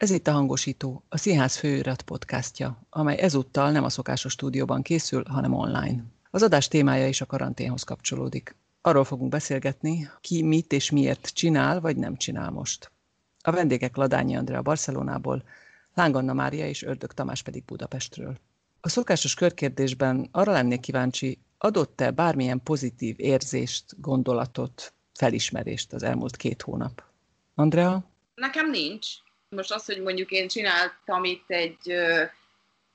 Ez itt a Hangosító, a Színház főirat podcastja, amely ezúttal nem a szokásos stúdióban készül, hanem online. Az adás témája is a karanténhoz kapcsolódik. Arról fogunk beszélgetni, ki mit és miért csinál, vagy nem csinál most. A vendégek Ladányi Andrea Barcelonából, Lánganna Mária és Ördög Tamás pedig Budapestről. A szokásos körkérdésben arra lennék kíváncsi, adott-e bármilyen pozitív érzést, gondolatot, felismerést az elmúlt két hónap? Andrea? Nekem nincs. Most az, hogy mondjuk én csináltam itt egy,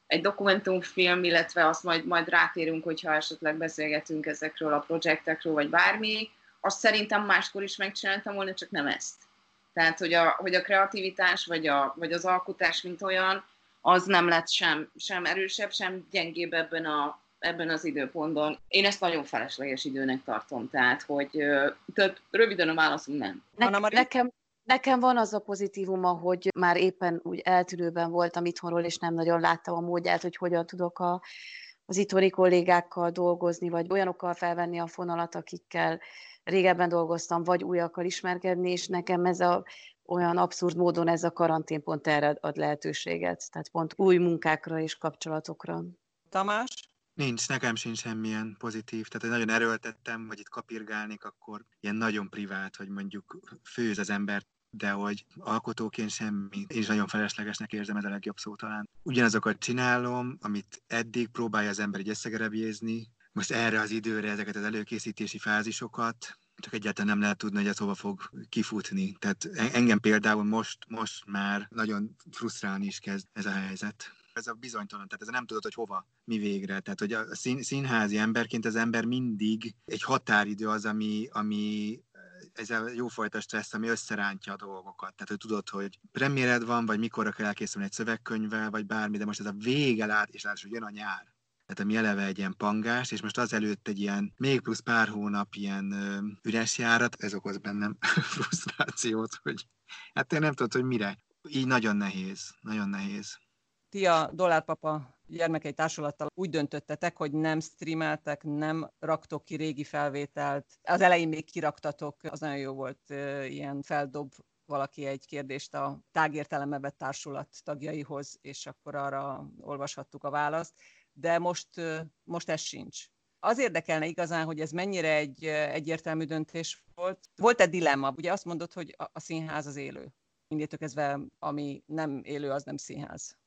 egy dokumentumfilm, illetve azt majd, majd rátérünk, hogyha esetleg beszélgetünk ezekről a projektekről, vagy bármi, azt szerintem máskor is megcsináltam volna, csak nem ezt. Tehát, hogy a, hogy a kreativitás, vagy, a, vagy az alkotás, mint olyan, az nem lett sem, sem erősebb, sem gyengébb ebben, a, ebben az időpontban. Én ezt nagyon felesleges időnek tartom, tehát, hogy több, röviden a válaszunk nem. Ne, nekem, Nekem van az a pozitívuma, hogy már éppen úgy eltűnőben voltam itthonról, és nem nagyon láttam a módját, hogy hogyan tudok a, az itthoni kollégákkal dolgozni, vagy olyanokkal felvenni a fonalat, akikkel régebben dolgoztam, vagy újakkal ismerkedni, és nekem ez a olyan abszurd módon ez a karantén pont erre ad lehetőséget, tehát pont új munkákra és kapcsolatokra. Tamás? Nincs, nekem sincs semmilyen pozitív. Tehát, hogy nagyon erőltettem, hogy itt kapirgálnék, akkor ilyen nagyon privát, hogy mondjuk főz az embert de hogy alkotóként semmi. Én is nagyon feleslegesnek érzem, ez a legjobb szó talán. Ugyanazokat csinálom, amit eddig próbálja az ember egy összegerebjézni, most erre az időre ezeket az előkészítési fázisokat, csak egyáltalán nem lehet tudni, hogy ez hova fog kifutni. Tehát engem például most, most már nagyon frusztrálni is kezd ez a helyzet ez a bizonytalan, tehát ez nem tudod, hogy hova, mi végre. Tehát, hogy a szín, színházi emberként az ember mindig egy határidő az, ami, ami ez a jófajta stressz, ami összerántja a dolgokat. Tehát, hogy tudod, hogy premiéred van, vagy mikorra kell elkészülni egy szövegkönyvvel, vagy bármi, de most ez a vége lát, és látsz, hogy jön a nyár. Tehát ami eleve egy ilyen pangás, és most azelőtt egy ilyen még plusz pár hónap ilyen ö, üres járat, ez okoz bennem frusztrációt, hogy hát én nem tudod, hogy mire. Így nagyon nehéz, nagyon nehéz. Ti a Dollárpapa gyermekei társulattal úgy döntöttetek, hogy nem streameltek, nem raktok ki régi felvételt. Az elején még kiraktatok, az nagyon jó volt, ilyen feldob valaki egy kérdést a tágértelembe társulat tagjaihoz, és akkor arra olvashattuk a választ. De most, most ez sincs. Az érdekelne igazán, hogy ez mennyire egy egyértelmű döntés volt. Volt-e dilemma? Ugye azt mondod, hogy a színház az élő. Mindétől kezdve, ami nem élő, az nem színház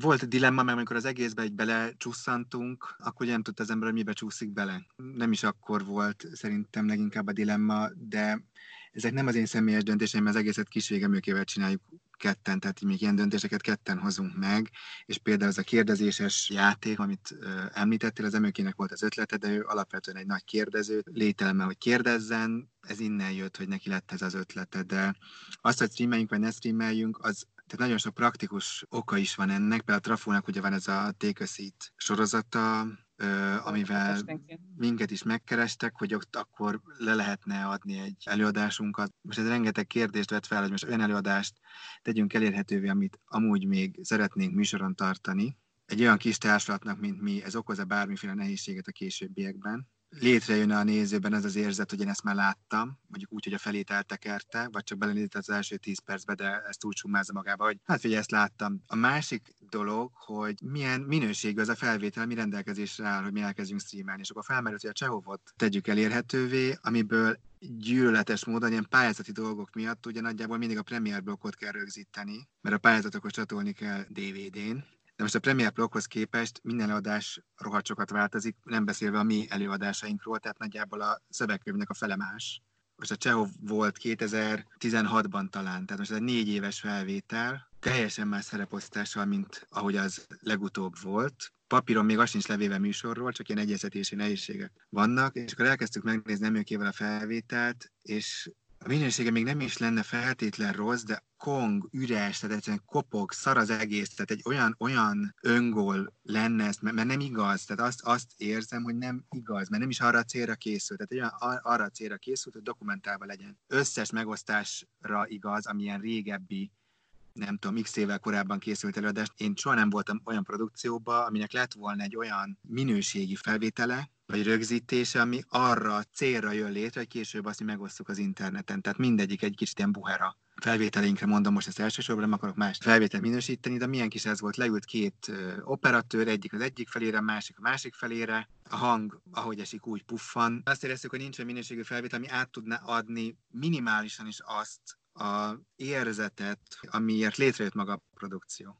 volt dilemma, mert amikor az egészbe egy belecsusszantunk, akkor nem tudta az ember, hogy mibe csúszik bele. Nem is akkor volt szerintem leginkább a dilemma, de ezek nem az én személyes döntéseim, az egészet kisvégemőkével csináljuk ketten, tehát még ilyen döntéseket ketten hozunk meg, és például az a kérdezéses játék, amit említettél, az emőkének volt az ötlete, de ő alapvetően egy nagy kérdező, lételme, hogy kérdezzen, ez innen jött, hogy neki lett ez az ötlete, de azt, hogy streameljünk vagy ne streameljünk, az tehát nagyon sok praktikus oka is van ennek, például a Trafónak ugye van ez a Seat sorozata, amivel minket is megkerestek, hogy ott akkor le lehetne adni egy előadásunkat. Most ez rengeteg kérdést vett fel, hogy most olyan előadást tegyünk elérhetővé, amit amúgy még szeretnénk műsoron tartani. Egy olyan kis társulatnak, mint mi, ez okoz-e bármiféle nehézséget a későbbiekben? Létrejön a nézőben ez az érzet, hogy én ezt már láttam, mondjuk úgy, hogy a felét eltekerte, vagy csak belenézett az első tíz percbe, de ezt úgy summázza magába, hogy hát figyelj, ezt láttam. A másik dolog, hogy milyen minőségű az a felvétel, mi rendelkezésre áll, hogy mi elkezdjünk streamelni, és akkor felmerült, hogy a Csehovot tegyük elérhetővé, amiből gyűlöletes módon ilyen pályázati dolgok miatt ugye nagyjából mindig a Premiere blokkot kell rögzíteni, mert a pályázatokhoz csatolni kell DVD-n, de most a Premier Bloghoz képest minden előadás rohadt sokat változik, nem beszélve a mi előadásainkról, tehát nagyjából a szövegkönyvnek a fele más. Most a Csehov volt 2016-ban talán, tehát most ez egy négy éves felvétel, teljesen más szereposztással, mint ahogy az legutóbb volt. Papíron még azt sincs levéve műsorról, csak ilyen egyeztetési nehézségek vannak, és akkor elkezdtük megnézni emőkével a felvételt, és a minősége még nem is lenne feltétlen rossz, de kong, üres, tehát egyszerűen kopog, szar az egész, tehát egy olyan, olyan öngól lenne ez, mert nem igaz, tehát azt, azt érzem, hogy nem igaz, mert nem is arra a célra készült, tehát olyan, arra a célra készült, hogy dokumentálva legyen. Összes megosztásra igaz, amilyen régebbi nem tudom, x évvel korábban készült előadást. Én soha nem voltam olyan produkcióban, aminek lett volna egy olyan minőségi felvétele, vagy rögzítése, ami arra célra jön létre, hogy később azt mi megosztjuk az interneten. Tehát mindegyik egy kicsit ilyen buhera felvételeinkre mondom most ezt elsősorban, nem akarok más felvételt minősíteni, de milyen kis ez volt, leült két operatőr, egyik az egyik felére, másik a másik felére, a hang, ahogy esik, úgy puffan. Azt éreztük, hogy nincs olyan minőségű felvétel, ami át tudná adni minimálisan is azt a érzetet, amiért létrejött maga a produkció.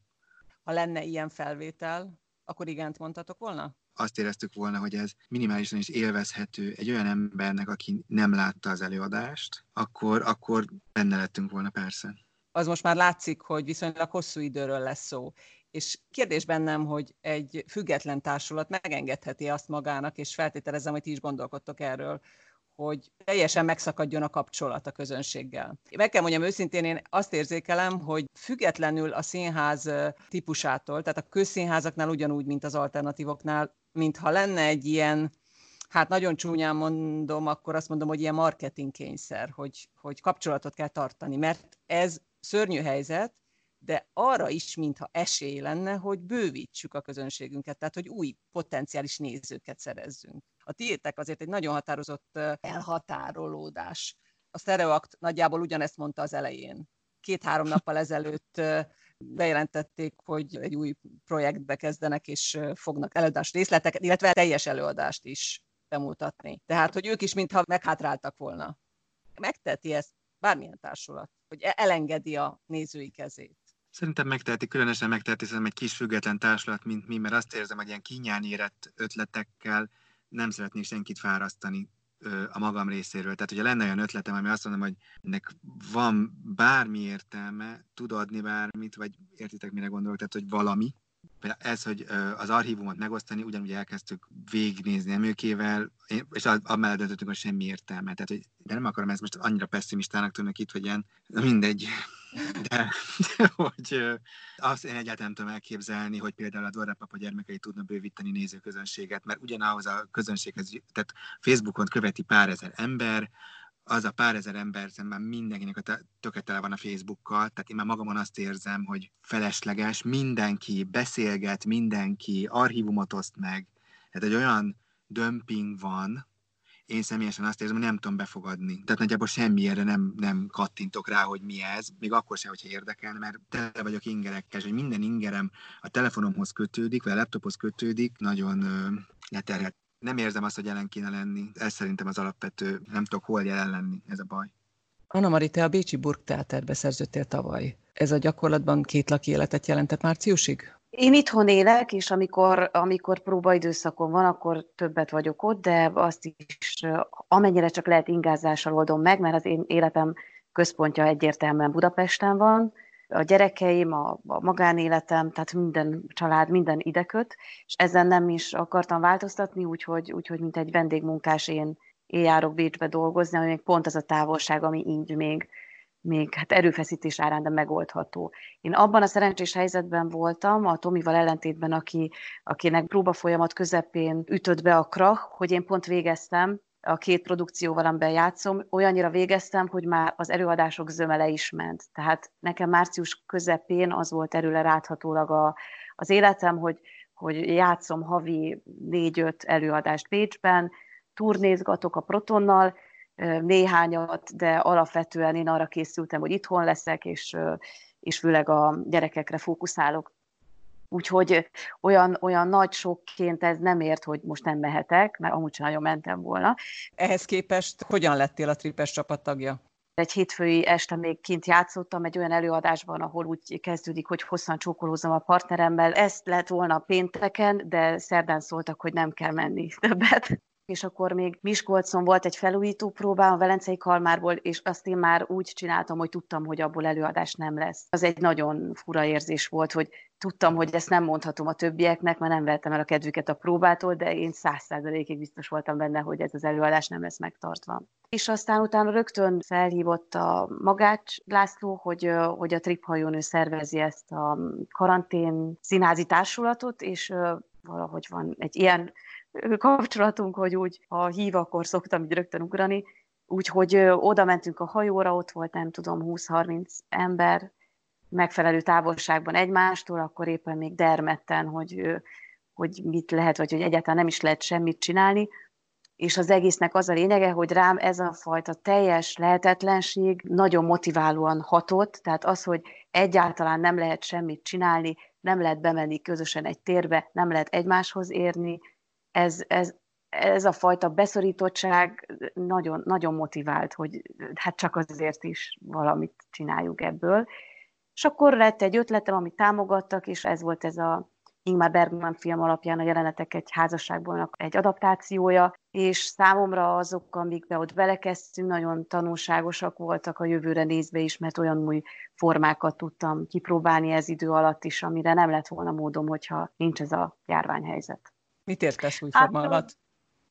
Ha lenne ilyen felvétel, akkor igent mondhatok volna? Azt éreztük volna, hogy ez minimálisan is élvezhető egy olyan embernek, aki nem látta az előadást, akkor, akkor benne lettünk volna persze. Az most már látszik, hogy viszonylag hosszú időről lesz szó. És kérdés bennem, hogy egy független társulat megengedheti azt magának, és feltételezem, hogy ti is gondolkodtok erről, hogy teljesen megszakadjon a kapcsolat a közönséggel. Meg kell mondjam őszintén, én azt érzékelem, hogy függetlenül a színház típusától, tehát a közszínházaknál ugyanúgy, mint az alternatívoknál, mintha lenne egy ilyen, hát nagyon csúnyán mondom, akkor azt mondom, hogy ilyen marketing kényszer, hogy, hogy kapcsolatot kell tartani, mert ez szörnyű helyzet, de arra is, mintha esély lenne, hogy bővítsük a közönségünket, tehát hogy új potenciális nézőket szerezzünk. A tiétek azért egy nagyon határozott elhatárolódás. A Stereoact nagyjából ugyanezt mondta az elején. Két-három nappal ezelőtt bejelentették, hogy egy új projektbe kezdenek, és fognak előadást részleteket, illetve teljes előadást is bemutatni. Tehát, hogy ők is mintha meghátráltak volna. Megteti ezt bármilyen társulat, hogy e- elengedi a nézői kezét. Szerintem megteheti, különösen megteheti szerintem egy kis független társulat, mint mi, mert azt érzem, hogy ilyen kinyán érett ötletekkel nem szeretnék senkit fárasztani a magam részéről. Tehát, hogyha lenne olyan ötletem, ami azt mondom, hogy ennek van bármi értelme, tud adni bármit, vagy értitek, mire gondolok, tehát, hogy valami, ez, hogy az archívumot megosztani, ugyanúgy elkezdtük végignézni emőkével, és amellett döntöttünk, hogy semmi értelme. Tehát, hogy, de nem akarom ezt most annyira pessimistának tűnök itt, hogy ilyen, mindegy. De, de hogy azt én egyáltalán tudom elképzelni, hogy például a Dora Papa gyermekei tudna bővíteni nézőközönséget, mert ugyanahoz a közönséghez, tehát Facebookon követi pár ezer ember, az a pár ezer ember szemben mindenkinek a töketele van a Facebookkal, tehát én már magamon azt érzem, hogy felesleges, mindenki beszélget, mindenki archívumot oszt meg, tehát egy olyan dömping van, én személyesen azt érzem, hogy nem tudom befogadni. Tehát nagyjából semmiére nem, nem kattintok rá, hogy mi ez, még akkor sem, hogyha érdekel, mert tele vagyok ingerekkel, hogy minden ingerem a telefonomhoz kötődik, vagy a laptophoz kötődik, nagyon ö, leterhet nem érzem azt, hogy jelen kéne lenni. Ez szerintem az alapvető, nem tudok hol jelen lenni, ez a baj. Anna Mari, te a Bécsi Burgteáterbe szerződtél tavaly. Ez a gyakorlatban két laki életet jelentett márciusig? Én itthon élek, és amikor, amikor próbaidőszakon van, akkor többet vagyok ott, de azt is amennyire csak lehet ingázással oldom meg, mert az én életem központja egyértelműen Budapesten van, a gyerekeim, a, a magánéletem, tehát minden család, minden ideköt, és ezen nem is akartam változtatni, úgyhogy, úgyhogy mint egy vendégmunkás én, én járok Bécsbe dolgozni, ami még pont az a távolság, ami így még, még hát erőfeszítés árán, de megoldható. Én abban a szerencsés helyzetben voltam, a Tomival ellentétben, aki, akinek próba folyamat közepén ütött be a krach, hogy én pont végeztem, a két produkcióval, amiben játszom, olyannyira végeztem, hogy már az előadások zömele is ment. Tehát nekem március közepén az volt erőle ráthatólag a, az életem, hogy, hogy játszom havi négy-öt előadást Bécsben, turnézgatok a Protonnal, néhányat, de alapvetően én arra készültem, hogy itthon leszek, és, és főleg a gyerekekre fókuszálok. Úgyhogy olyan, olyan nagy sokként ez nem ért, hogy most nem mehetek, mert amúgy sem nagyon mentem volna. Ehhez képest hogyan lettél a tripes csapattagja? Egy hétfői este még kint játszottam egy olyan előadásban, ahol úgy kezdődik, hogy hosszan csókolózom a partneremmel. Ezt lett volna pénteken, de szerdán szóltak, hogy nem kell menni többet és akkor még Miskolcon volt egy felújító próbám a Velencei Kalmárból, és azt én már úgy csináltam, hogy tudtam, hogy abból előadás nem lesz. Az egy nagyon fura érzés volt, hogy tudtam, hogy ezt nem mondhatom a többieknek, mert nem vettem el a kedvüket a próbától, de én száz százalékig biztos voltam benne, hogy ez az előadás nem lesz megtartva. És aztán utána rögtön felhívott a Magács László, hogy, hogy a Trip szervezi ezt a karantén színházi társulatot, és valahogy van egy ilyen kapcsolatunk, hogy úgy, ha hív, akkor szoktam így rögtön ugrani. Úgyhogy oda mentünk a hajóra, ott volt nem tudom 20-30 ember, megfelelő távolságban egymástól, akkor éppen még dermedten, hogy, hogy mit lehet, vagy hogy egyáltalán nem is lehet semmit csinálni. És az egésznek az a lényege, hogy rám ez a fajta teljes lehetetlenség nagyon motiválóan hatott, tehát az, hogy egyáltalán nem lehet semmit csinálni, nem lehet bemenni közösen egy térbe, nem lehet egymáshoz érni, ez, ez, ez a fajta beszorítottság nagyon, nagyon motivált, hogy hát csak azért is valamit csináljuk ebből. És akkor lett egy ötletem, amit támogattak, és ez volt ez a Ingmar Bergman film alapján a jelenetek egy házasságból egy adaptációja, és számomra azok, amikbe ott belekezdtünk, nagyon tanulságosak voltak a jövőre nézve is, mert olyan új formákat tudtam kipróbálni ez idő alatt is, amire nem lett volna módom, hogyha nincs ez a járványhelyzet. Mit értesz új forma hát, alatt?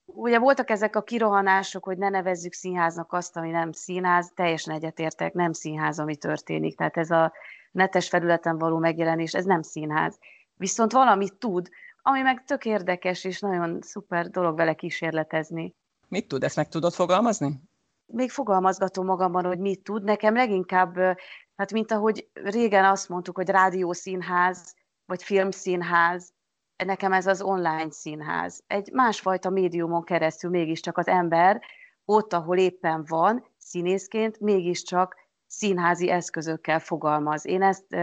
Ugye voltak ezek a kirohanások, hogy ne nevezzük színháznak azt, ami nem színház, teljesen egyetértek, nem színház, ami történik. Tehát ez a netes felületen való megjelenés, ez nem színház. Viszont valamit tud, ami meg tök érdekes, és nagyon szuper dolog vele kísérletezni. Mit tud? Ezt meg tudod fogalmazni? Még fogalmazgatom magamban, hogy mit tud. Nekem leginkább, hát mint ahogy régen azt mondtuk, hogy rádiószínház, vagy filmszínház, nekem ez az online színház. Egy másfajta médiumon keresztül mégiscsak az ember ott, ahol éppen van, színészként, mégiscsak színházi eszközökkel fogalmaz. Én ezt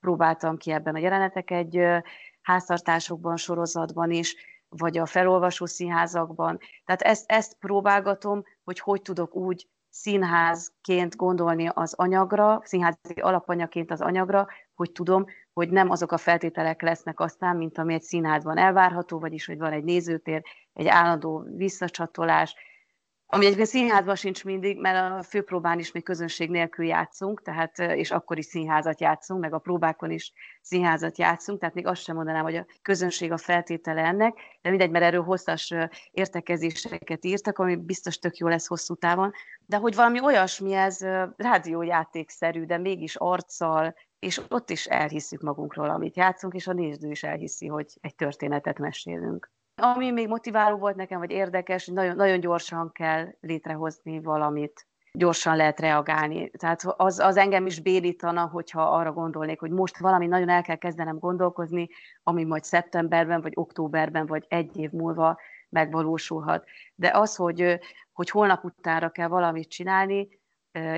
próbáltam ki ebben a jelenetek egy háztartásokban, sorozatban is, vagy a felolvasó színházakban. Tehát ezt, ezt próbálgatom, hogy hogy tudok úgy színházként gondolni az anyagra, színházi alapanyagként az anyagra, hogy tudom, hogy nem azok a feltételek lesznek aztán, mint ami egy színházban elvárható, vagyis hogy van egy nézőtér, egy állandó visszacsatolás, ami egyébként színházban sincs mindig, mert a főpróbán is még közönség nélkül játszunk, tehát, és akkor is színházat játszunk, meg a próbákon is színházat játszunk, tehát még azt sem mondanám, hogy a közönség a feltétele ennek, de mindegy, mert erről hosszas értekezéseket írtak, ami biztos tök jó lesz hosszú távon, de hogy valami olyasmi ez rádiójátékszerű, de mégis arccal, és ott is elhisszük magunkról, amit játszunk, és a néző is elhiszi, hogy egy történetet mesélünk. Ami még motiváló volt nekem, vagy érdekes, hogy nagyon, nagyon gyorsan kell létrehozni valamit, gyorsan lehet reagálni. Tehát az, az engem is bélítana, hogyha arra gondolnék, hogy most valami nagyon el kell kezdenem gondolkozni, ami majd szeptemberben, vagy októberben, vagy egy év múlva megvalósulhat. De az, hogy, hogy holnap utánra kell valamit csinálni,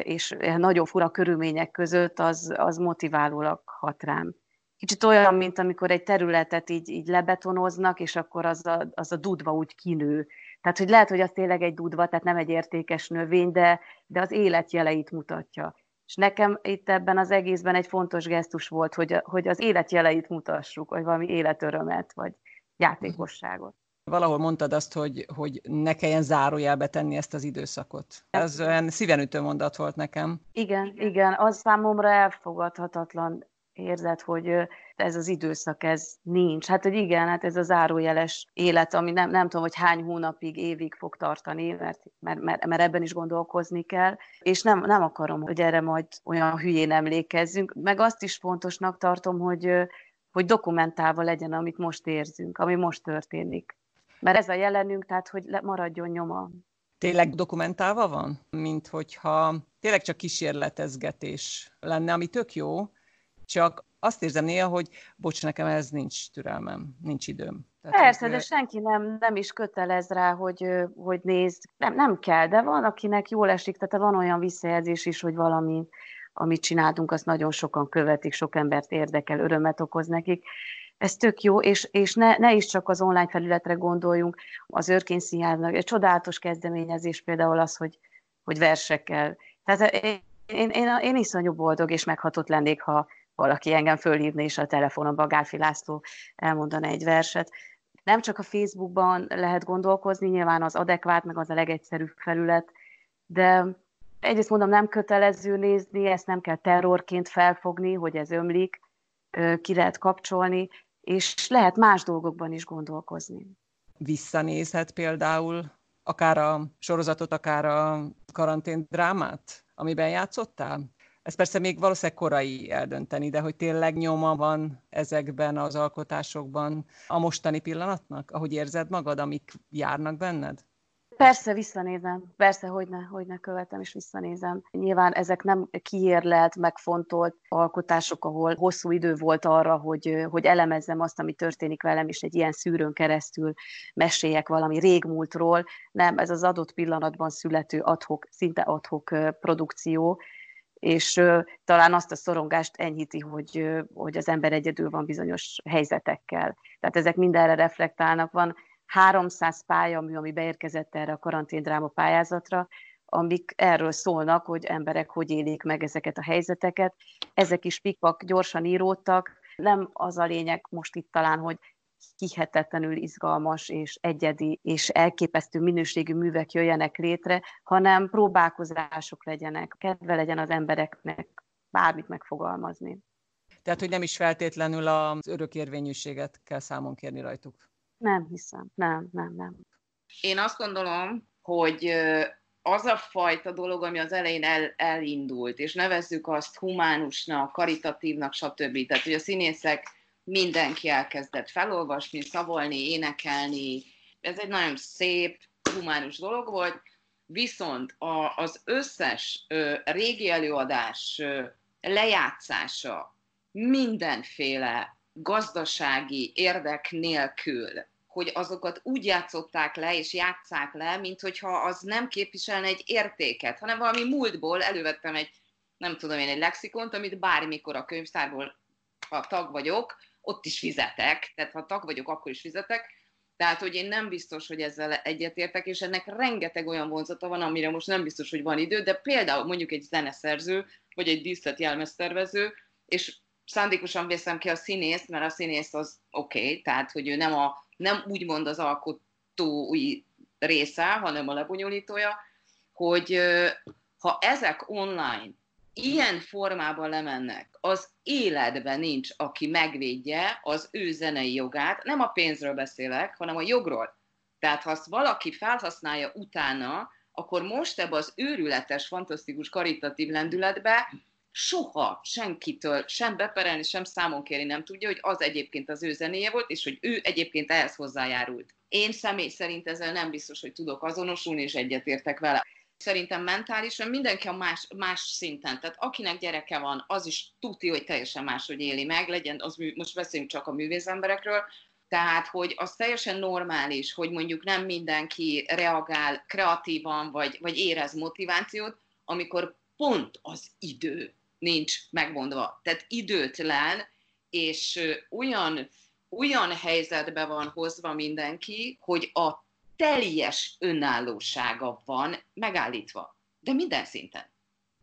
és nagyon fura körülmények között, az, az motiválólag hat rám kicsit olyan, mint amikor egy területet így, így lebetonoznak, és akkor az a, az a dudva úgy kinő. Tehát, hogy lehet, hogy az tényleg egy dudva, tehát nem egy értékes növény, de, de az életjeleit mutatja. És nekem itt ebben az egészben egy fontos gesztus volt, hogy, hogy az életjeleit mutassuk, vagy valami életörömet, vagy játékosságot. Valahol mondtad azt, hogy, hogy ne kelljen zárójelbe tenni ezt az időszakot. Ez olyan szívenütő mondat volt nekem. Igen, igen, az számomra elfogadhatatlan érzed, hogy ez az időszak, ez nincs. Hát, hogy igen, hát ez az zárójeles élet, ami nem, nem tudom, hogy hány hónapig, évig fog tartani, mert, mert, mert, mert ebben is gondolkozni kell, és nem, nem akarom, hogy erre majd olyan hülyén emlékezzünk, meg azt is fontosnak tartom, hogy, hogy dokumentálva legyen, amit most érzünk, ami most történik. Mert ez a jelenünk, tehát hogy maradjon nyoma. Tényleg dokumentálva van? Mint hogyha tényleg csak kísérletezgetés lenne, ami tök jó, csak azt érzem néha, hogy bocs, nekem ez nincs türelmem, nincs időm. Tehát Persze, de senki nem, nem is kötelez rá, hogy, hogy nézd. Nem, nem kell, de van, akinek jól esik, tehát van olyan visszajelzés is, hogy valami, amit csináltunk, azt nagyon sokan követik, sok embert érdekel, örömet okoz nekik. Ez tök jó, és, és ne, ne is csak az online felületre gondoljunk, az Örkény Színháznak egy csodálatos kezdeményezés például az, hogy, hogy versekkel. Tehát én, én, én, én iszonyú boldog és meghatott lennék, ha, valaki engem fölhívni, és a telefonomban Gálfi László elmondana egy verset. Nem csak a Facebookban lehet gondolkozni, nyilván az adekvát, meg az a legegyszerűbb felület, de egyrészt mondom, nem kötelező nézni, ezt nem kell terrorként felfogni, hogy ez ömlik, ki lehet kapcsolni, és lehet más dolgokban is gondolkozni. Visszanézhet például akár a sorozatot, akár a karantén drámát, amiben játszottál? Ez persze még valószínűleg korai eldönteni, de hogy tényleg nyoma van ezekben az alkotásokban a mostani pillanatnak, ahogy érzed magad, amik járnak benned? Persze visszanézem, persze, hogy ne, hogy ne követem és visszanézem. Nyilván ezek nem kiérlelt, megfontolt alkotások, ahol hosszú idő volt arra, hogy, hogy elemezzem azt, ami történik velem, és egy ilyen szűrőn keresztül meséljek valami régmúltról. Nem, ez az adott pillanatban születő adhok, szinte adhok produkció, és talán azt a szorongást enyhíti, hogy, hogy az ember egyedül van bizonyos helyzetekkel. Tehát ezek mindenre reflektálnak. Van 300 pályamű, ami beérkezett erre a karanténdráma pályázatra, amik erről szólnak, hogy emberek hogy élik meg ezeket a helyzeteket. Ezek is pikpak gyorsan íródtak. Nem az a lényeg most itt talán, hogy hihetetlenül izgalmas és egyedi és elképesztő minőségű művek jöjjenek létre, hanem próbálkozások legyenek, kedve legyen az embereknek bármit megfogalmazni. Tehát, hogy nem is feltétlenül az örökérvényűséget kell számon kérni rajtuk. Nem hiszem, nem, nem, nem. Én azt gondolom, hogy az a fajta dolog, ami az elején el, elindult, és nevezzük azt humánusnak, karitatívnak, stb. Tehát, hogy a színészek mindenki elkezdett felolvasni, szavolni, énekelni. Ez egy nagyon szép, humánus dolog volt, viszont a, az összes ö, régi előadás ö, lejátszása mindenféle gazdasági érdek nélkül, hogy azokat úgy játszották le, és játszák le, mint hogyha az nem képviselne egy értéket, hanem valami múltból elővettem egy, nem tudom én, egy lexikont, amit bármikor a könyvtárból, ha tag vagyok, ott is fizetek, tehát ha tag vagyok, akkor is fizetek, tehát, hogy én nem biztos, hogy ezzel egyetértek, és ennek rengeteg olyan vonzata van, amire most nem biztos, hogy van idő, de például mondjuk egy zeneszerző, vagy egy díszlet jelmeztervező, és szándékosan veszem ki a színészt, mert a színész az oké, okay, tehát, hogy ő nem, a, nem úgymond az alkotói része, hanem a lebonyolítója, hogy ha ezek online ilyen formában lemennek, az életben nincs, aki megvédje az ő zenei jogát, nem a pénzről beszélek, hanem a jogról. Tehát ha azt valaki felhasználja utána, akkor most ebbe az őrületes, fantasztikus, karitatív lendületbe soha senkitől sem beperelni, sem számon kérni nem tudja, hogy az egyébként az ő zenéje volt, és hogy ő egyébként ehhez hozzájárult. Én személy szerint ezzel nem biztos, hogy tudok azonosulni, és egyetértek vele szerintem mentálisan mindenki a más, más szinten. Tehát akinek gyereke van, az is tuti, hogy teljesen máshogy éli meg, legyen, az, most beszéljünk csak a művészemberekről, tehát, hogy az teljesen normális, hogy mondjuk nem mindenki reagál kreatívan, vagy, vagy érez motivációt, amikor pont az idő nincs megmondva. Tehát időtlen, és olyan, olyan helyzetbe van hozva mindenki, hogy a teljes önállósága van megállítva. De minden szinten.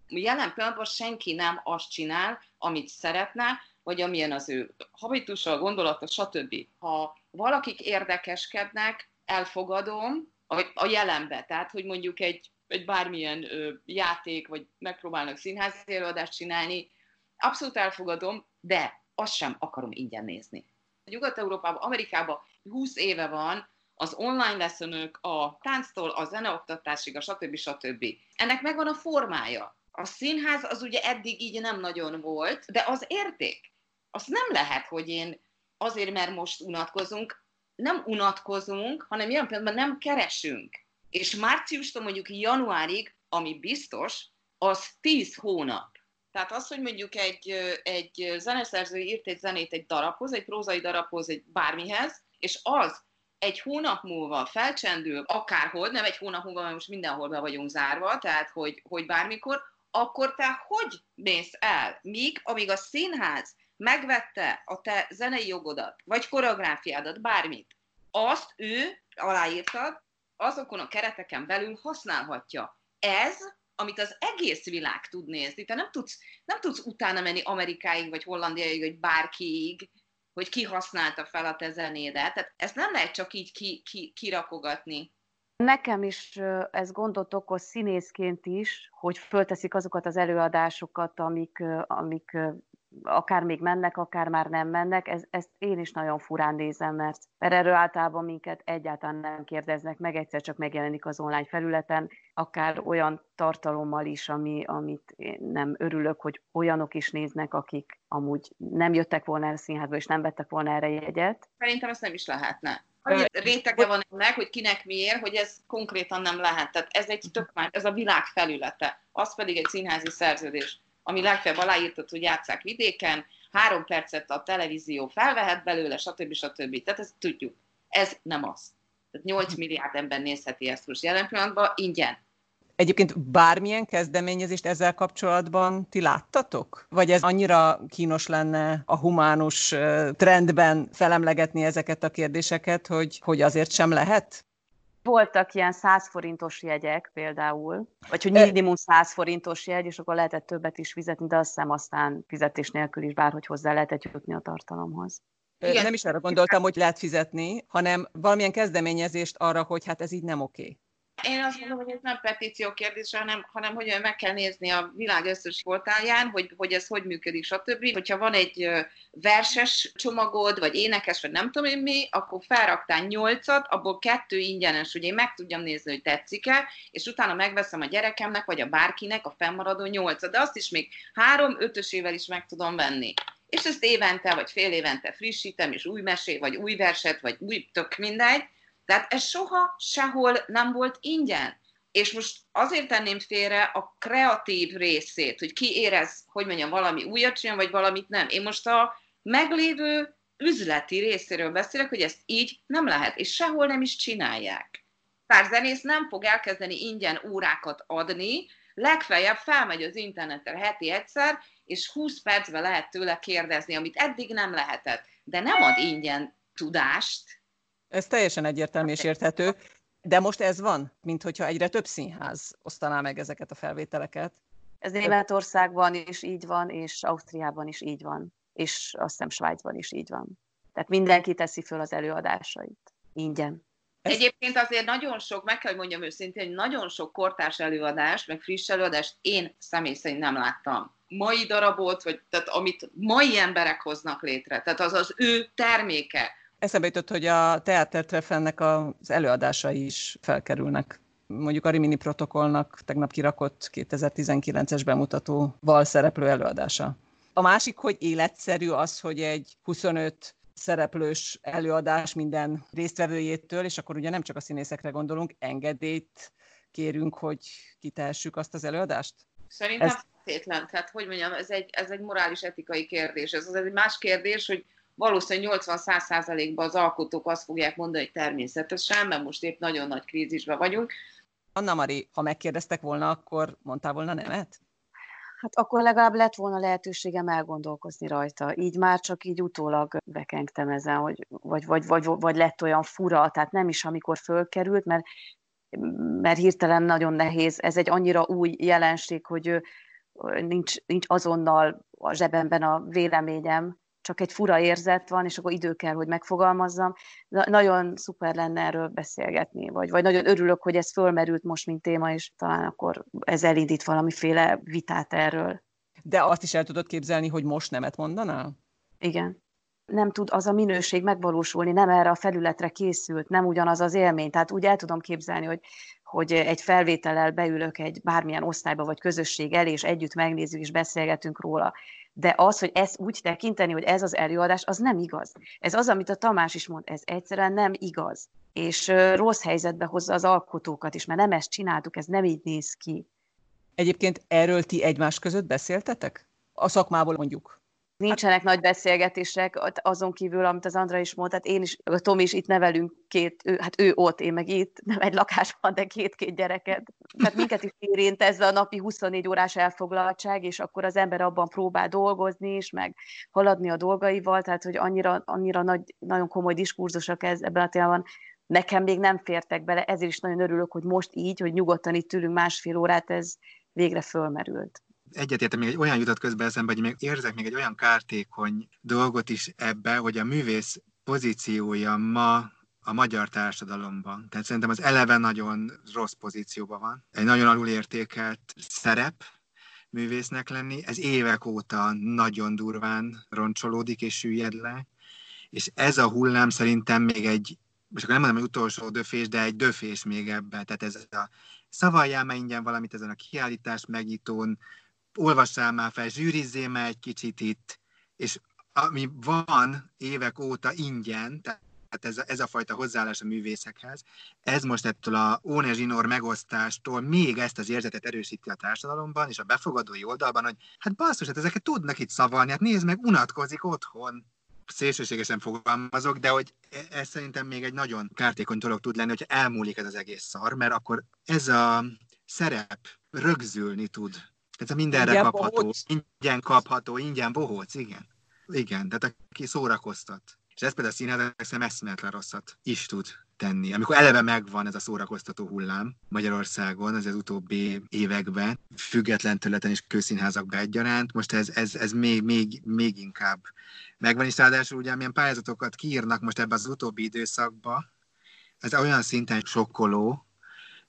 Jelen pillanatban senki nem azt csinál, amit szeretne, vagy amilyen az ő habitusa, gondolata, stb. Ha valakik érdekeskednek, elfogadom a jelenbe, tehát hogy mondjuk egy, egy bármilyen ö, játék, vagy megpróbálnak színházi előadást csinálni, abszolút elfogadom, de azt sem akarom ingyen nézni. Nyugat-Európában, Amerikában 20 éve van, az online leszönök, a tánctól a zeneoktatásig, a stb. stb. Ennek megvan a formája. A színház az ugye eddig így nem nagyon volt, de az érték. Azt nem lehet, hogy én azért, mert most unatkozunk, nem unatkozunk, hanem ilyen pillanatban nem keresünk. És márciustól mondjuk januárig, ami biztos, az 10 hónap. Tehát az, hogy mondjuk egy, egy zeneszerző írt egy zenét egy darabhoz, egy prózai darabhoz, egy bármihez, és az egy hónap múlva felcsendül, akárhol, nem egy hónap múlva, mert most mindenhol be vagyunk zárva, tehát hogy, hogy bármikor, akkor te hogy mész el? Míg, amíg a színház megvette a te zenei jogodat, vagy koreográfiádat, bármit, azt ő, aláírtad, azokon a kereteken belül használhatja. Ez, amit az egész világ tud nézni, te nem tudsz, nem tudsz utána menni Amerikáig, vagy Hollandiaig, vagy bárkiig, hogy ki használta fel a te zenédet. Tehát ezt nem lehet csak így ki, ki, kirakogatni. Nekem is ez gondot okoz színészként is, hogy fölteszik azokat az előadásokat, amik, amik akár még mennek, akár már nem mennek, ez, ezt én is nagyon furán nézem, mert, mert erről általában minket egyáltalán nem kérdeznek meg, egyszer csak megjelenik az online felületen, akár olyan tartalommal is, ami, amit én nem örülök, hogy olyanok is néznek, akik amúgy nem jöttek volna el a színházba, és nem vettek volna erre jegyet. Szerintem ezt nem is lehetne annyi rétege van ennek, hogy kinek miért, hogy ez konkrétan nem lehet. Tehát ez egy tök már, ez a világ felülete. Az pedig egy színházi szerződés, ami legfeljebb aláírtad, hogy játszák vidéken, három percet a televízió felvehet belőle, stb. stb. Tehát ezt tudjuk. Ez nem az. Tehát 8 milliárd ember nézheti ezt most jelen pillanatban ingyen. Egyébként bármilyen kezdeményezést ezzel kapcsolatban ti láttatok? Vagy ez annyira kínos lenne a humánus trendben felemlegetni ezeket a kérdéseket, hogy, hogy azért sem lehet? Voltak ilyen 100 forintos jegyek például, vagy hogy minimum 100 forintos jegy, és akkor lehetett többet is fizetni, de azt hiszem aztán fizetés nélkül is bárhogy hozzá lehetett jutni a tartalomhoz. Igen. Nem is arra gondoltam, hogy lehet fizetni, hanem valamilyen kezdeményezést arra, hogy hát ez így nem oké. Én azt mondom, hogy ez nem petíció kérdése, hanem, hanem hogy meg kell nézni a világ összes portálján, hogy, hogy ez hogy működik, stb. Hogyha van egy verses csomagod, vagy énekes, vagy nem tudom én mi, akkor felraktál nyolcat, abból kettő ingyenes, hogy én meg tudjam nézni, hogy tetszik-e, és utána megveszem a gyerekemnek, vagy a bárkinek a fennmaradó nyolcat, de azt is még három, ötösével is meg tudom venni. És ezt évente, vagy fél évente frissítem, és új mesé, vagy új verset, vagy új tök mindegy, tehát ez soha sehol nem volt ingyen. És most azért tenném félre a kreatív részét, hogy ki érez, hogy mondjam, valami újat csinál, vagy valamit nem. Én most a meglévő üzleti részéről beszélek, hogy ezt így nem lehet, és sehol nem is csinálják. Pár zenész nem fog elkezdeni ingyen órákat adni, legfeljebb felmegy az internetre heti egyszer, és 20 percben lehet tőle kérdezni, amit eddig nem lehetett. De nem ad ingyen tudást, ez teljesen egyértelmű és érthető, de most ez van, mint hogyha egyre több színház osztaná meg ezeket a felvételeket. Ez Németországban is így van, és Ausztriában is így van, és azt hiszem Svájcban is így van. Tehát mindenki teszi föl az előadásait. Ingyen. Egyébként azért nagyon sok, meg kell, hogy mondjam őszintén, hogy nagyon sok kortárs előadást, meg friss előadást én személy szerint nem láttam. Mai darabot, vagy tehát amit mai emberek hoznak létre, tehát az az ő terméke, Eszembe jutott, hogy a Teatertreffennek az előadásai is felkerülnek. Mondjuk a Rimini protokollnak tegnap kirakott 2019-es bemutatóval szereplő előadása. A másik, hogy életszerű az, hogy egy 25 szereplős előadás minden résztvevőjétől, és akkor ugye nem csak a színészekre gondolunk, engedélyt kérünk, hogy kitehessük azt az előadást? Szerintem ez... feltétlen. Tehát, hogy mondjam, ez egy, ez egy morális etikai kérdés. Ez az egy más kérdés, hogy valószínűleg 80-100 százalékban az alkotók azt fogják mondani, hogy természetesen, mert most épp nagyon nagy krízisben vagyunk. Anna Mari, ha megkérdeztek volna, akkor mondtál volna nemet? Hát akkor legalább lett volna lehetőségem elgondolkozni rajta. Így már csak így utólag bekengtem ezen, hogy vagy, vagy, vagy, vagy lett olyan fura, tehát nem is amikor fölkerült, mert, mert hirtelen nagyon nehéz. Ez egy annyira új jelenség, hogy nincs, nincs azonnal a zsebemben a véleményem, csak egy fura érzet van, és akkor idő kell, hogy megfogalmazzam. Na, nagyon szuper lenne erről beszélgetni, vagy, vagy nagyon örülök, hogy ez fölmerült most, mint téma, és talán akkor ez elindít valamiféle vitát erről. De azt is el tudod képzelni, hogy most nemet mondanál? Igen. Nem tud az a minőség megvalósulni, nem erre a felületre készült, nem ugyanaz az élmény. Tehát úgy el tudom képzelni, hogy, hogy egy felvétellel beülök egy bármilyen osztályba vagy közösség elé, és együtt megnézzük és beszélgetünk róla de az, hogy ezt úgy tekinteni, hogy ez az előadás, az nem igaz. Ez az, amit a Tamás is mond, ez egyszerűen nem igaz. És rossz helyzetbe hozza az alkotókat is, mert nem ezt csináltuk, ez nem így néz ki. Egyébként erről ti egymás között beszéltetek? A szakmából mondjuk. Nincsenek nagy beszélgetések, azon kívül, amit az Andra is mondta, hát én is, a Tom is itt nevelünk két, ő, hát ő ott, én meg itt, nem egy lakásban, de két-két gyereket. Tehát minket is érint ez a napi 24 órás elfoglaltság, és akkor az ember abban próbál dolgozni is, meg haladni a dolgaival, tehát hogy annyira, annyira nagy, nagyon komoly diskurzusok ez ebben a témában, nekem még nem fértek bele, ezért is nagyon örülök, hogy most így, hogy nyugodtan itt ülünk másfél órát, ez végre fölmerült egyetértem, még egy olyan jutott közbe eszembe, hogy még érzek még egy olyan kártékony dolgot is ebbe, hogy a művész pozíciója ma a magyar társadalomban. Tehát szerintem az eleve nagyon rossz pozícióban van. Egy nagyon alulértékelt szerep művésznek lenni. Ez évek óta nagyon durván roncsolódik és süllyed le. És ez a hullám szerintem még egy, most akkor nem mondom, hogy utolsó döfés, de egy döfés még ebben. Tehát ez a szavaljál már ingyen valamit ezen a kiállítás megítón, olvassál már fel, zsűrizzél már egy kicsit itt, és ami van évek óta ingyen, tehát ez a, ez a fajta hozzáállás a művészekhez, ez most ettől a Óne Zsinór megosztástól még ezt az érzetet erősíti a társadalomban, és a befogadói oldalban, hogy hát basszus, hát ezeket tudnak itt szavalni, hát nézd meg, unatkozik otthon szélsőségesen fogalmazok, de hogy e, ez szerintem még egy nagyon kártékony dolog tud lenni, hogyha elmúlik ez az egész szar, mert akkor ez a szerep rögzülni tud. Ez a mindenre ingyen kapható, bohóc. ingyen kapható, ingyen bohóc, igen. Igen, tehát aki szórakoztat. És ez például a színházak eszméletlen rosszat is tud tenni. Amikor eleve megvan ez a szórakoztató hullám Magyarországon, az az utóbbi években, független területen és közszínházakban egyaránt, most ez, ez, ez még, még, még inkább megvan, és ráadásul ugye milyen pályázatokat kiírnak most ebbe az utóbbi időszakba, ez olyan szinten sokkoló,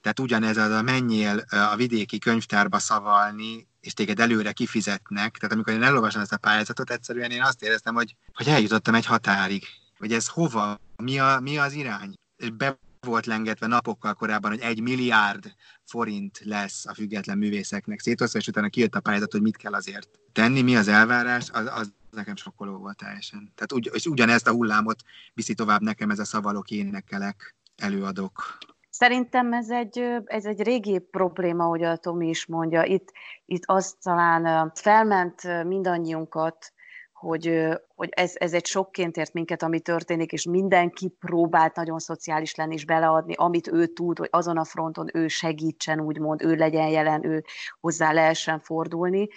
tehát ugyanez az a menjél a vidéki könyvtárba szavalni, és téged előre kifizetnek. Tehát amikor én elolvasom ezt a pályázatot, egyszerűen én azt éreztem, hogy, hogy eljutottam egy határig. Hogy ez hova, mi, a, mi az irány. És be volt lengetve napokkal korábban, hogy egy milliárd forint lesz a független művészeknek szétosztva, és utána kijött a pályázat, hogy mit kell azért tenni, mi az elvárás, az, az nekem sokkoló volt teljesen. Tehát ugy, és ugyanezt a hullámot viszi tovább nekem ez a szavalok, énekelek, előadok. Szerintem ez egy, ez egy régi probléma, hogy a Tomi is mondja. Itt, itt az talán felment mindannyiunkat, hogy, hogy ez, ez egy sokként ért minket, ami történik, és mindenki próbált nagyon szociális lenni és beleadni, amit ő tud, hogy azon a fronton ő segítsen, úgymond, ő legyen jelen, ő hozzá lehessen fordulni.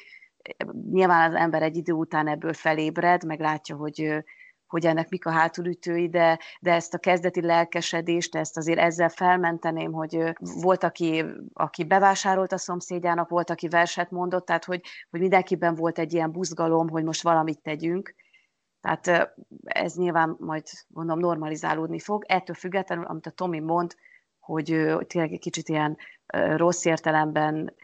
Nyilván az ember egy idő után ebből felébred, meg látja, hogy, hogy ennek mik a hátulütői, de, de ezt a kezdeti lelkesedést, ezt azért ezzel felmenteném, hogy volt, aki, aki bevásárolt a szomszédjának, volt, aki verset mondott, tehát hogy, hogy mindenkiben volt egy ilyen buzgalom, hogy most valamit tegyünk. Tehát ez nyilván majd mondom normalizálódni fog. Ettől függetlenül, amit a Tomi mond, hogy tényleg egy kicsit ilyen rossz értelemben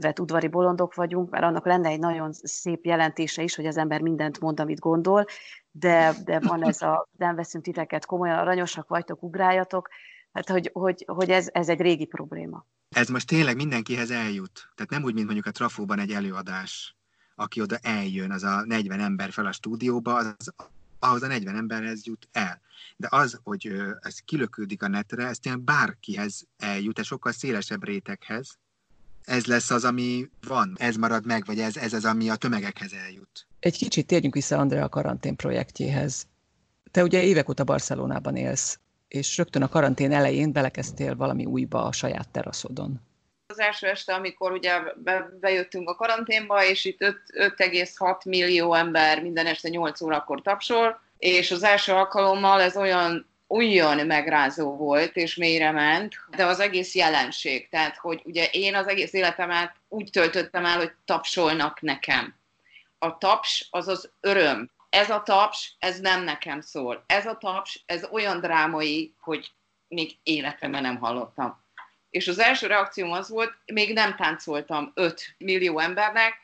vett udvari bolondok vagyunk, mert annak lenne egy nagyon szép jelentése is, hogy az ember mindent mond, amit gondol, de, de van ez a nem veszünk titeket komolyan, aranyosak vagytok, ugráljatok, hát hogy, hogy, hogy ez, ez egy régi probléma. Ez most tényleg mindenkihez eljut. Tehát nem úgy, mint mondjuk a Trafóban egy előadás, aki oda eljön, az a 40 ember fel a stúdióba, az, ahhoz a 40 emberhez jut el. De az, hogy ez kilökődik a netre, ez tényleg bárkihez eljut, ez sokkal szélesebb réteghez, ez lesz az, ami van, ez marad meg, vagy ez, ez az, ami a tömegekhez eljut. Egy kicsit térjünk vissza Andrea karantén projektjéhez. Te ugye évek óta Barcelonában élsz, és rögtön a karantén elején belekezdtél valami újba a saját teraszodon. Az első este, amikor ugye be, bejöttünk a karanténba, és itt 5,6 millió ember minden este 8 órakor tapsol, és az első alkalommal ez olyan olyan megrázó volt, és mélyre ment, de az egész jelenség. Tehát, hogy ugye én az egész életemet úgy töltöttem el, hogy tapsolnak nekem. A taps az az öröm. Ez a taps, ez nem nekem szól. Ez a taps, ez olyan drámai, hogy még életemben nem hallottam. És az első reakcióm az volt, még nem táncoltam 5 millió embernek,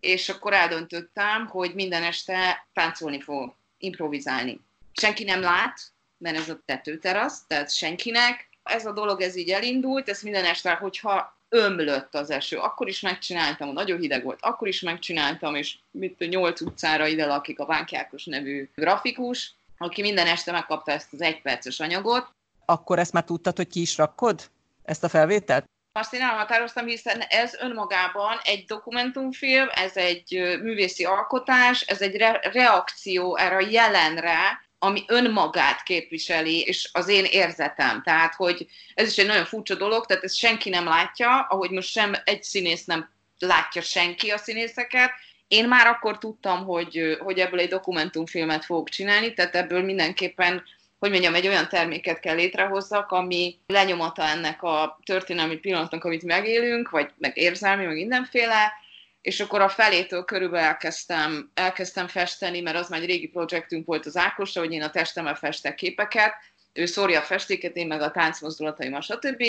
és akkor eldöntöttem, hogy minden este táncolni fogok, improvizálni. Senki nem lát, mert ez a tetőterasz, tehát senkinek. Ez a dolog, ez így elindult, ez minden este, hogyha ömlött az eső, akkor is megcsináltam, nagyon hideg volt, akkor is megcsináltam, és mit a nyolc utcára ide lakik a Vánkiákos nevű grafikus, aki minden este megkapta ezt az egyperces anyagot. Akkor ezt már tudtad, hogy ki is rakod? Ezt a felvételt? Azt én elhatároztam, hiszen ez önmagában egy dokumentumfilm, ez egy művészi alkotás, ez egy re- reakció erre a jelenre, ami önmagát képviseli, és az én érzetem. Tehát, hogy ez is egy nagyon furcsa dolog, tehát ezt senki nem látja, ahogy most sem egy színész nem látja senki a színészeket. Én már akkor tudtam, hogy, hogy ebből egy dokumentumfilmet fogok csinálni, tehát ebből mindenképpen hogy mondjam, egy olyan terméket kell létrehozzak, ami lenyomata ennek a történelmi pillanatnak, amit megélünk, vagy meg érzelmi, meg mindenféle, és akkor a felétől körülbelül elkezdtem, elkezdtem festeni, mert az már egy régi projektünk volt az Ákosra, hogy én a testemmel festek képeket, ő szórja a festéket, én meg a táncmozdulataim, stb.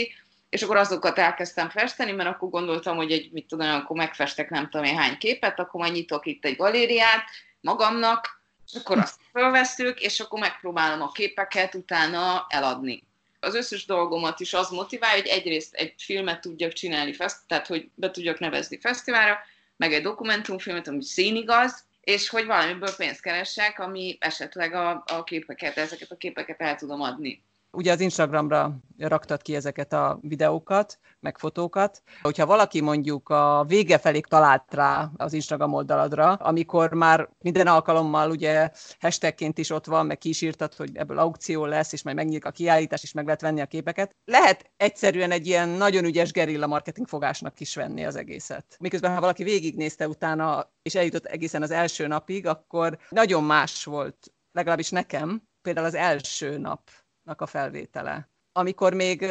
És akkor azokat elkezdtem festeni, mert akkor gondoltam, hogy egy, mit tudom, akkor megfestek nem tudom én hány képet, akkor majd nyitok itt egy galériát magamnak, és akkor azt felvesztük, és akkor megpróbálom a képeket utána eladni. Az összes dolgomat is az motiválja, hogy egyrészt egy filmet tudjak csinálni, tehát hogy be tudjak nevezni fesztiválra, meg egy dokumentumfilmet, ami színigaz, és hogy valamiből pénzt keressek, ami esetleg a, a képeket, ezeket a képeket el tudom adni. Ugye az Instagramra raktad ki ezeket a videókat, meg fotókat. Hogyha valaki mondjuk a vége felé talált rá az Instagram oldaladra, amikor már minden alkalommal ugye hashtagként is ott van, meg kísírtad, hogy ebből aukció lesz, és majd megnyílik a kiállítás, és meg lehet venni a képeket. Lehet egyszerűen egy ilyen nagyon ügyes gerilla marketing fogásnak is venni az egészet. Miközben ha valaki végignézte utána, és eljutott egészen az első napig, akkor nagyon más volt, legalábbis nekem, például az első nap a felvétele, amikor még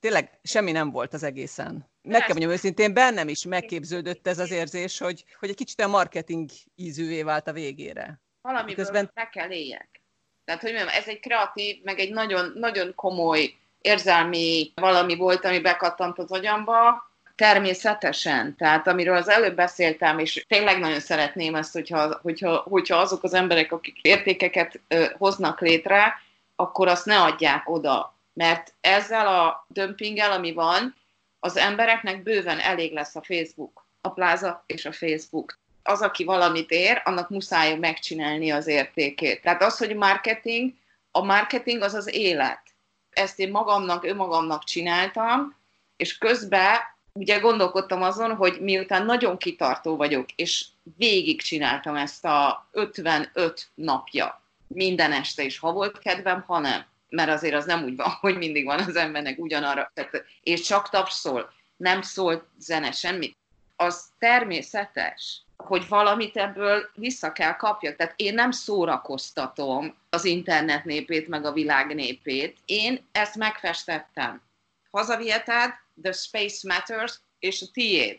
tényleg semmi nem volt az egészen. Meg kell mondjam őszintén, bennem is megképződött ez az érzés, hogy, hogy egy kicsit a marketing ízűvé vált a végére. Valamiből Közben... meg kell éljek. Tehát, hogy mondjam, ez egy kreatív, meg egy nagyon, nagyon komoly érzelmi valami volt, ami bekattant az agyamba, természetesen. Tehát amiről az előbb beszéltem, és tényleg nagyon szeretném ezt, hogyha, hogyha, hogyha azok az emberek, akik értékeket ö, hoznak létre, akkor azt ne adják oda. Mert ezzel a dömpinggel, ami van, az embereknek bőven elég lesz a Facebook, a pláza és a Facebook. Az, aki valamit ér, annak muszáj megcsinálni az értékét. Tehát az, hogy marketing, a marketing az az élet. Ezt én magamnak, önmagamnak csináltam, és közben ugye gondolkodtam azon, hogy miután nagyon kitartó vagyok, és végig csináltam ezt a 55 napja, minden este is, ha volt kedvem, ha nem. Mert azért az nem úgy van, hogy mindig van az embernek ugyanarra, és csak tapszol, nem szól zene, semmit. Az természetes, hogy valamit ebből vissza kell kapjak. Tehát én nem szórakoztatom az internet népét, meg a világ népét. Én ezt megfestettem. Hazaviheted, The Space Matters, és a tiéd.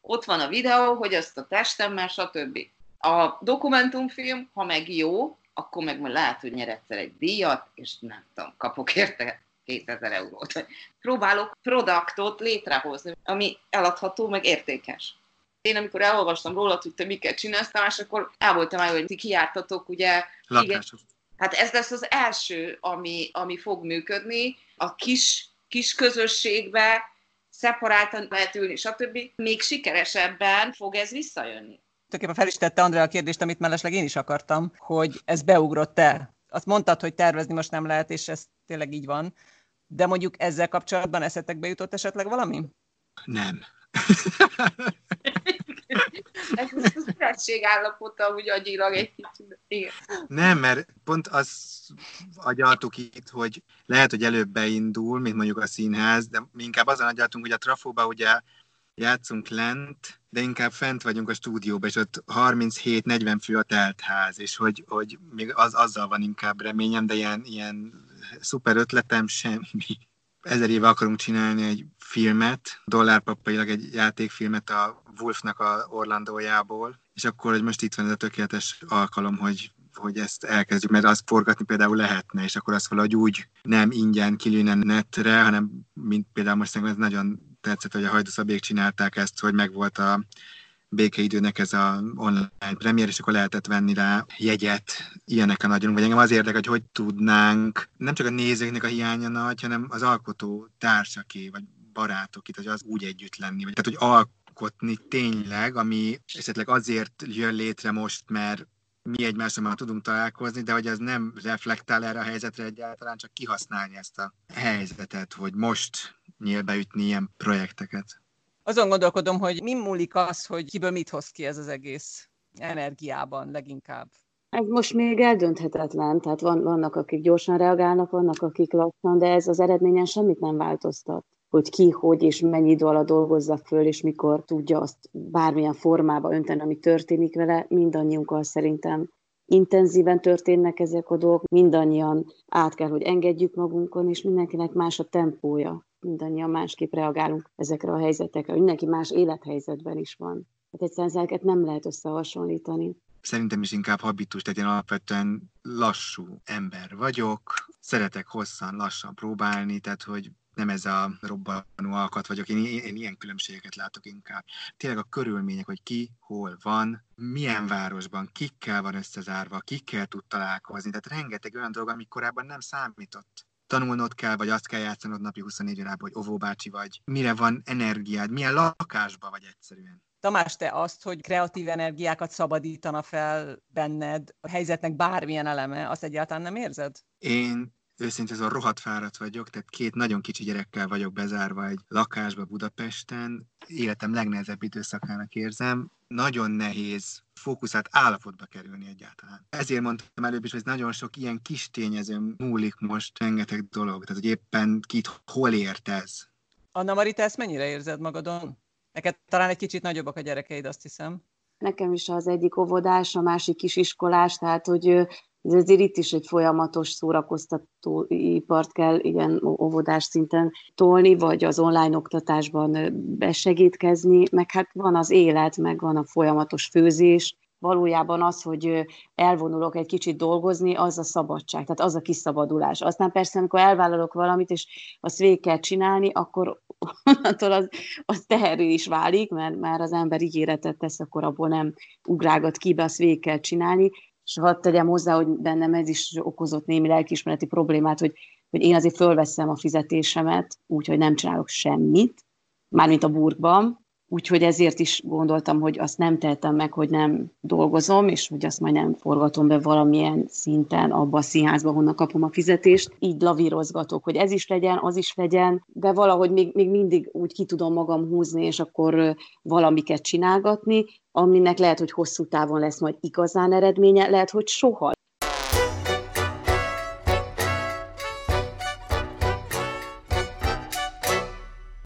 Ott van a videó, hogy ezt a testemmel, stb. A dokumentumfilm, ha meg jó, akkor meg majd lehet, hogy nyer egyszer egy díjat, és nem tudom, kapok érte 2000 eurót. Próbálok produktot létrehozni, ami eladható, meg értékes. Én amikor elolvastam róla, hogy te miket csináltál, és akkor el voltam el, hogy ti kiártatok, ugye... Igen, hát ez lesz az első, ami, ami fog működni. A kis, kis közösségbe szeparáltan lehet ülni, stb. Még sikeresebben fog ez visszajönni tulajdonképpen fel is tette Andrea a kérdést, amit mellesleg én is akartam, hogy ez beugrott-e. Azt mondtad, hogy tervezni most nem lehet, és ez tényleg így van. De mondjuk ezzel kapcsolatban eszetekbe jutott esetleg valami? Nem. ez az születség állapota, úgy agyilag egy kicsit. Igen. Nem, mert pont az agyaltuk itt, hogy lehet, hogy előbb beindul, mint mondjuk a színház, de mi inkább azon agyaltunk, hogy a trafóba ugye játszunk lent, de inkább fent vagyunk a stúdióban, és ott 37-40 fő a teltház, és hogy, hogy még az, azzal van inkább reményem, de ilyen, ilyen szuper ötletem semmi. Ezer éve akarunk csinálni egy filmet, dollárpapailag egy játékfilmet a Wolfnak a Orlandójából, és akkor, hogy most itt van ez a tökéletes alkalom, hogy hogy ezt elkezdjük, mert azt forgatni például lehetne, és akkor azt valahogy úgy nem ingyen kilőne netre, hanem mint például most szerintem ez nagyon tetszett, hogy a Hajdúszabék csinálták ezt, hogy megvolt a békeidőnek ez a online premier, és akkor lehetett venni rá jegyet, ilyenek a nagyon, vagy engem az érdekel, hogy hogy tudnánk, nem csak a nézőknek a hiánya nagy, hanem az alkotó társaké, vagy barátok itt, hogy az úgy együtt lenni, vagy tehát, hogy alkotni tényleg, ami esetleg azért jön létre most, mert mi egymással már tudunk találkozni, de hogy ez nem reflektál erre a helyzetre egyáltalán, csak kihasználni ezt a helyzetet, hogy most nyíl beütni ilyen projekteket. Azon gondolkodom, hogy mi múlik az, hogy kiből mit hoz ki ez az egész energiában leginkább. Ez most még eldönthetetlen, tehát van, vannak, akik gyorsan reagálnak, vannak, akik lassan, de ez az eredményen semmit nem változtat hogy ki, hogy és mennyi idő alatt dolgozza föl, és mikor tudja azt bármilyen formába önteni, ami történik vele, mindannyiunkkal szerintem intenzíven történnek ezek a dolgok, mindannyian át kell, hogy engedjük magunkon, és mindenkinek más a tempója. Mindannyian másképp reagálunk ezekre a helyzetekre. Mindenki más élethelyzetben is van. Hát egyszerűen ezeket nem lehet összehasonlítani. Szerintem is inkább habitus, tehát én alapvetően lassú ember vagyok, szeretek hosszan, lassan próbálni, tehát hogy nem ez a robbanó alkat vagyok, én, én ilyen különbségeket látok inkább. Tényleg a körülmények, hogy ki, hol van, milyen városban, kikkel van összezárva, kikkel tud találkozni, tehát rengeteg olyan dolog, ami korábban nem számított. Tanulnod kell, vagy azt kell játszanod napi 24 órában, hogy ovóbácsi vagy, mire van energiád, milyen lakásban vagy egyszerűen. Tamás, te azt, hogy kreatív energiákat szabadítana fel benned a helyzetnek bármilyen eleme, azt egyáltalán nem érzed? Én őszintén azon rohadt fáradt vagyok, tehát két nagyon kicsi gyerekkel vagyok bezárva egy lakásba Budapesten. Életem legnehezebb időszakának érzem. Nagyon nehéz fókuszát állapotba kerülni egyáltalán. Ezért mondtam előbb is, hogy nagyon sok ilyen kis tényező múlik most rengeteg dolog, tehát hogy éppen kit hol ért ez. Anna Mari, te ezt mennyire érzed magadon? Neked talán egy kicsit nagyobbak a gyerekeid, azt hiszem. Nekem is az egyik óvodás, a másik kisiskolás, tehát hogy ez azért itt is egy folyamatos szórakoztató ipart kell igen óvodás szinten tolni, vagy az online oktatásban besegítkezni, meg hát van az élet, meg van a folyamatos főzés, valójában az, hogy elvonulok egy kicsit dolgozni, az a szabadság, tehát az a kiszabadulás. Aztán persze, amikor elvállalok valamit, és azt végig kell csinálni, akkor onnantól az, az teherű is válik, mert már az ember ígéretet tesz, akkor abból nem ugrágat ki, be azt végig kell csinálni, és hadd tegyem hozzá, hogy bennem ez is okozott némi lelkismereti problémát, hogy, hogy én azért fölveszem a fizetésemet, úgyhogy nem csinálok semmit, mármint a burgban, úgyhogy ezért is gondoltam, hogy azt nem tehetem meg, hogy nem dolgozom, és hogy azt majd nem forgatom be valamilyen szinten abba a színházba, honnan kapom a fizetést. Így lavírozgatok, hogy ez is legyen, az is legyen, de valahogy még, még mindig úgy ki tudom magam húzni, és akkor valamiket csinálgatni, aminek lehet, hogy hosszú távon lesz majd igazán eredménye, lehet, hogy soha.